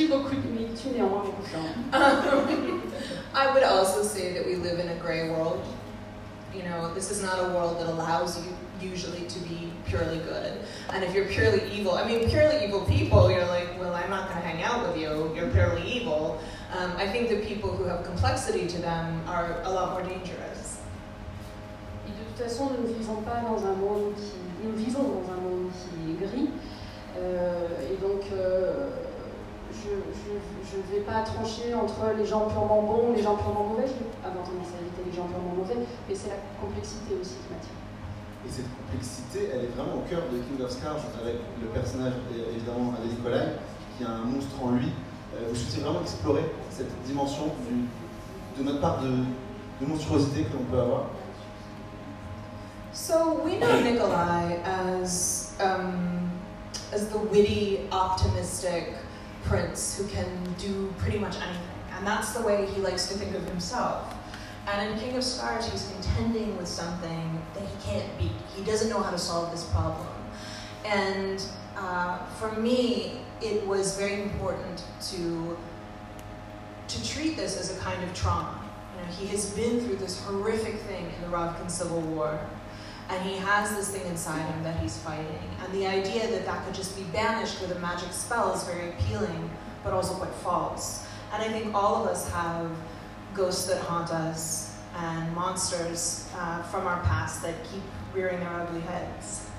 aussi beaucoup d'humilité, néanmoins beaucoup de. Um, I would also say that we live in a gray world. You know, this is not a world that allows you usually to be purely good. And if you're purely evil, I mean, purely evil people, you're like, well, I'm not going to hang out with you. You're purely evil. Um, I think the people who have complexity to them are a lot more dangerous. Et de toute façon, nous ne vivons pas dans un monde qui, nous vivons dans un pas trancher entre les gens purement bons et les gens purement mauvais. Je vais avoir tendance à éviter les gens purement mauvais, mais c'est la complexité aussi qui m'attire. Et cette complexité, elle est vraiment au cœur de King of Scars, avec le personnage évidemment Adèle Nicolai, qui a un monstre en lui. Euh, vous souhaitez vraiment explorer cette dimension du, de notre part de, de monstruosité que l'on peut avoir? So we know Nikolai as um, as the witty, optimistic prince who can do pretty much anything, and that's the way he likes to think of himself. And in King of Scars, he's contending with something that he can't beat. He doesn't know how to solve this problem. And uh, for me, it was very important to, to treat this as a kind of trauma. You know, he has been through this horrific thing in the Ravkan Civil War, and he has this thing inside him that he's fighting. And the idea that that could just be banished with a magic spell is very appealing, but also quite false. And I think all of us have ghosts that haunt us and monsters uh, from our past that keep rearing their ugly heads.